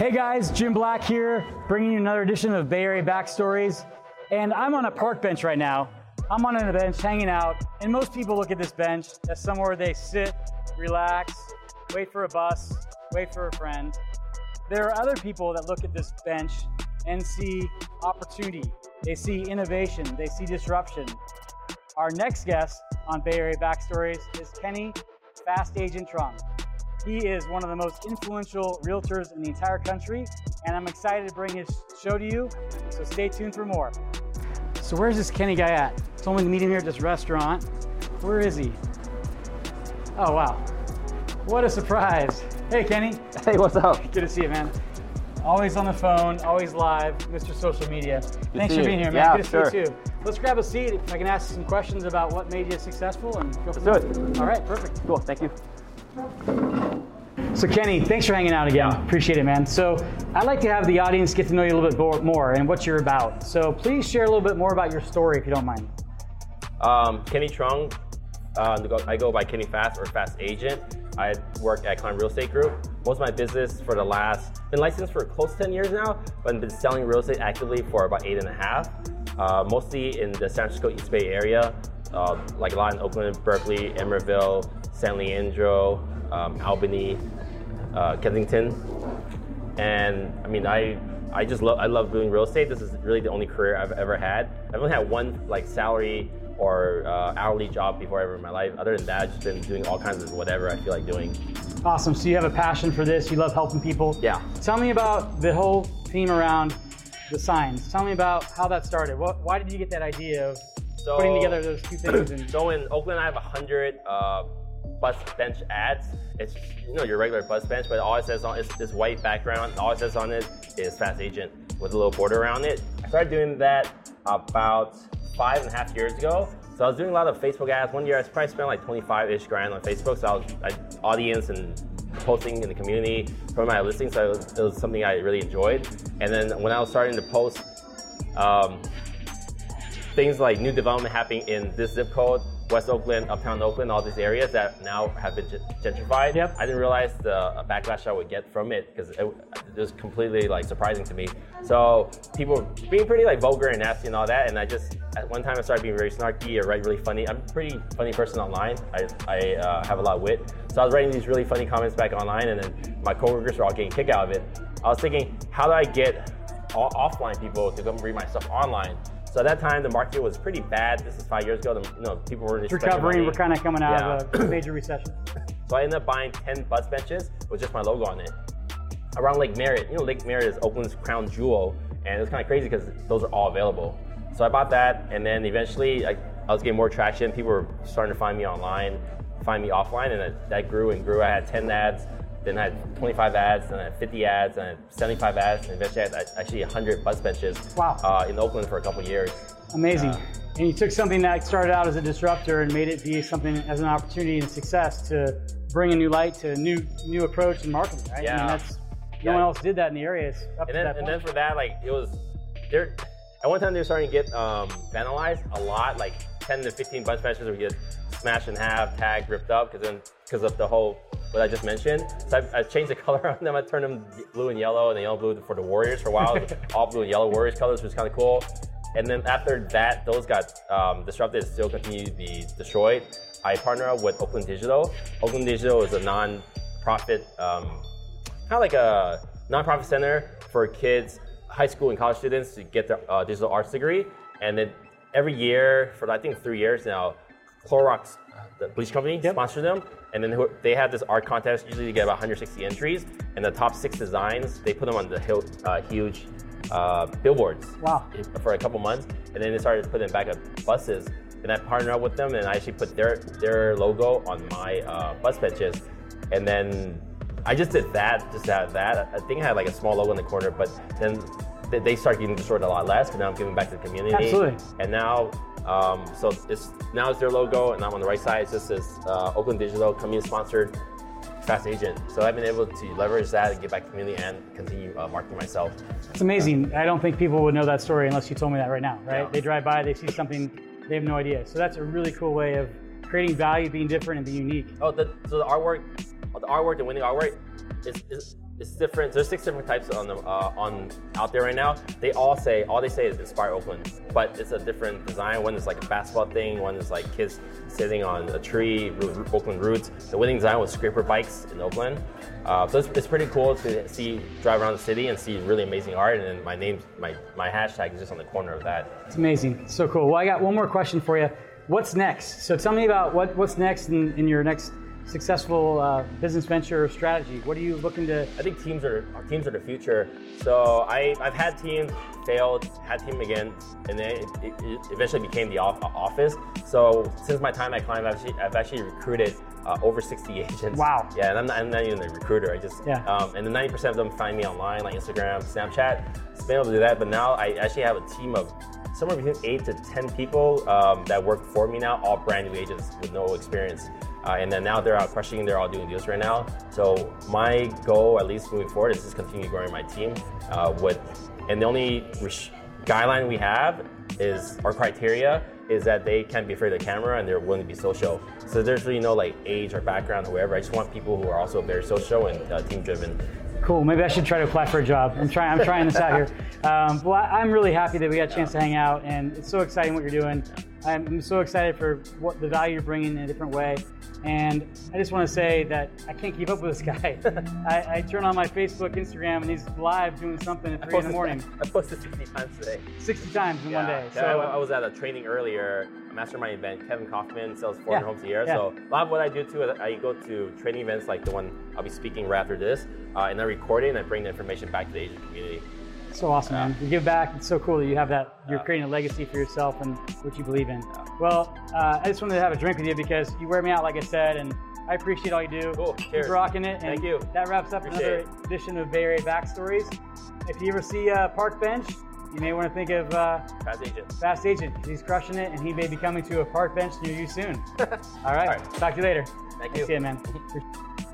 Hey guys, Jim Black here, bringing you another edition of Bay Area Backstories. And I'm on a park bench right now. I'm on a bench hanging out, and most people look at this bench as somewhere they sit, relax, wait for a bus, wait for a friend. There are other people that look at this bench and see opportunity, they see innovation, they see disruption. Our next guest on Bay Area Backstories is Kenny Fast Agent Trung. He is one of the most influential realtors in the entire country, and I'm excited to bring his show to you. So stay tuned for more. So where's this Kenny guy at? Told me to meet him here at this restaurant. Where is he? Oh wow, what a surprise! Hey Kenny. Hey, what's up? Good to see you, man. Always on the phone, always live, Mr. Social Media. Thanks for being here, man. Yeah, Good to sure. see you too. Let's grab a seat. If I can ask some questions about what made you successful, and go Let's do it. All right, perfect. Cool, thank you. So Kenny, thanks for hanging out again. Appreciate it, man. So I'd like to have the audience get to know you a little bit more and what you're about. So please share a little bit more about your story, if you don't mind. Um, Kenny Trung. Uh, I go by Kenny Fast or Fast Agent. I work at Climb Real Estate Group. Most of my business for the last, been licensed for close to 10 years now, but I've been selling real estate actively for about eight and a half. Uh, mostly in the San Francisco East Bay area, uh, like a lot in Oakland, Berkeley, Emeryville, San Leandro, um, Albany, uh, Kensington. And I mean, I I just love I love doing real estate. This is really the only career I've ever had. I've only had one like salary or uh, hourly job before ever in my life. Other than that, I've just been doing all kinds of whatever I feel like doing. Awesome. So you have a passion for this. You love helping people. Yeah. Tell me about the whole theme around the signs. Tell me about how that started. What, why did you get that idea of So putting together those two things? And, So in Oakland, I have a hundred uh, bus bench ads. It's you know your regular bus bench, but all it says on it's this white background. All it says on it is Fast Agent with a little border around it. I started doing that about five and a half years ago. So I was doing a lot of Facebook ads. One year I probably spent like 25-ish grand on Facebook. So I was I, audience and posting in the community for my listings. So it was, it was something I really enjoyed. And then when I was starting to post um, things like new development happening in this zip code, West Oakland, Uptown Oakland, all these areas that now have been gentrified. Yep. I didn't realize the backlash I would get from it because it, it was completely like surprising to me. So people being pretty like vulgar and nasty and all that, and I just at one time I started being very snarky or write really funny. I'm a pretty funny person online. I, I uh, have a lot of wit, so I was writing these really funny comments back online, and then my coworkers were all getting a kick out of it. I was thinking, how do I get all offline people to come read my stuff online? So at that time, the market was pretty bad. This is five years ago. The, you know, people were recovering. We're kind of coming out of a major recession. So I ended up buying 10 bus benches with just my logo on it. Around Lake Merritt. You know, Lake Merritt is Oakland's crown jewel, and it was kind of crazy because those are all available. So I bought that, and then eventually I, I was getting more traction. People were starting to find me online, find me offline, and that, that grew and grew. I had 10 ads, then I had 25 ads, then I had 50 ads, and I had 75 ads, and eventually I had actually 100 bus benches Wow. uh, in Oakland for a couple years. Amazing. Uh, and you took something that started out as a disruptor and made it be something as an opportunity and success to bring a new light to a new new approach in marketing, right? I Yeah. mean, that's, no Yeah. one else did that in the area up and to then and then for that, like it was there. At one time, they were starting to get um, vandalized a lot. Like 10 to 15 bus benches would get smashed in half, tagged, ripped up, because then because of the whole what I just mentioned. So I, I changed the color on them. I turned them blue and yellow, and the yellow blue for the Warriors for a while. All blue and yellow Warriors colors, which was kind of cool. And then after that, those got um, disrupted, still continue to be destroyed. I partner up with Oakland Digital. Oakland Digital is a non-profit, um, kind of like a nonprofit center for kids, high school and college students to get their uh, digital arts degree. And then every year, for I think three years now, Clorox, uh, the bleach company, sponsored them. And then they had this art contest. Usually, you get about 160 entries, and the top six designs they put them on the hill, uh, huge uh, billboards Wow. for a couple months, and then they started putting them back up buses. And I partnered up with them, and I actually put their their logo on my uh, bus benches. And then I just did that, just that that. I think I had like a small logo in the corner, but then they- start getting destroyed a lot less. Because now I'm giving back to the community. Absolutely. And now, um, so it's now it's their logo, and I'm on the right side. It's just this uh, Oakland Digital community sponsored fast agent. So I've been able to leverage that and get back to the community and continue uh, marketing myself. It's amazing. I don't think people would know that story unless you told me that right now, right? Yeah. They drive by, they see something, they have no idea. So that's a really cool way of creating value, being different, and being unique. Oh, the, so the artwork, the artwork, the winning artwork, is, is it's different. There's six different types on the uh, on out there right now. They all say all they say is inspire Oakland, but it's a different design. One is like a basketball thing. One is like kids sitting on a tree, Oakland roots. The winning design was scraper bikes in Oakland. Uh, so it's, it's pretty cool to see drive around the city and see really amazing art. And my name, my my hashtag is just on the corner of that. It's amazing. So cool. Well, I got one more question for you. What's next? So tell me about what, what's next in, in your next successful uh, business venture strategy? What are you looking to? I think teams are teams are the future. So I I've had teams failed, had team again, and then it, it, it eventually became the office. So since my time at Climb, I've actually, I've actually recruited uh, over 60 agents. Wow. Yeah, and I'm not, I'm not even a recruiter. I just yeah. Um, and the 90% of them find me online, like Instagram, Snapchat. It's been able to do that, but now I actually have a team of somewhere between eight to 10 people um, that work for me now, all brand new agents with no experience. Uh, and then now they're out crushing, they're all doing deals right now. So my goal, at least moving forward, is just continue growing my team uh, with, and the only res- guideline we have is our criteria is that they can't be afraid of the camera and they're willing to be social. So there's really no like age or background, or whoever. I just want people who are also very social and uh, team driven. Cool. Maybe I should try to apply for a job. I'm trying. I'm trying this out here. Um, well, I'm really happy that we got a chance to hang out, and it's so exciting what you're doing. I'm so excited for what the value you're bringing in a different way. And I just want to say that I can't keep up with this guy. I, I, turn on my Facebook, Instagram, and he's live doing something at 3 in the morning. I posted 60 times today. 60 times in yeah. one day. So I, I, was at a training earlier, a mastermind event. Kevin Kaufman sells 400 yeah. homes a year. Yeah. So a lot of what I do too, is I go to training events like the one I'll be speaking right after this, uh, and I record it and I bring the information back to the Asian community. So awesome, man. You give back. It's so cool that you have that. You're creating a legacy for yourself and what you believe in. Well, uh, I just wanted to have a drink with you because you wear me out, like I said, and I appreciate all you do. Cool. Cheers. Keep rocking it. And Thank you. That wraps up appreciate another it. edition of Bay Area Backstories. If you ever see uh, Park Bench, you may want to think of uh, Fast Agent. Fast Agent. He's crushing it, and he may be coming to a park bench near you soon. all, right. all right. Talk to you later. Thank you. See you, man.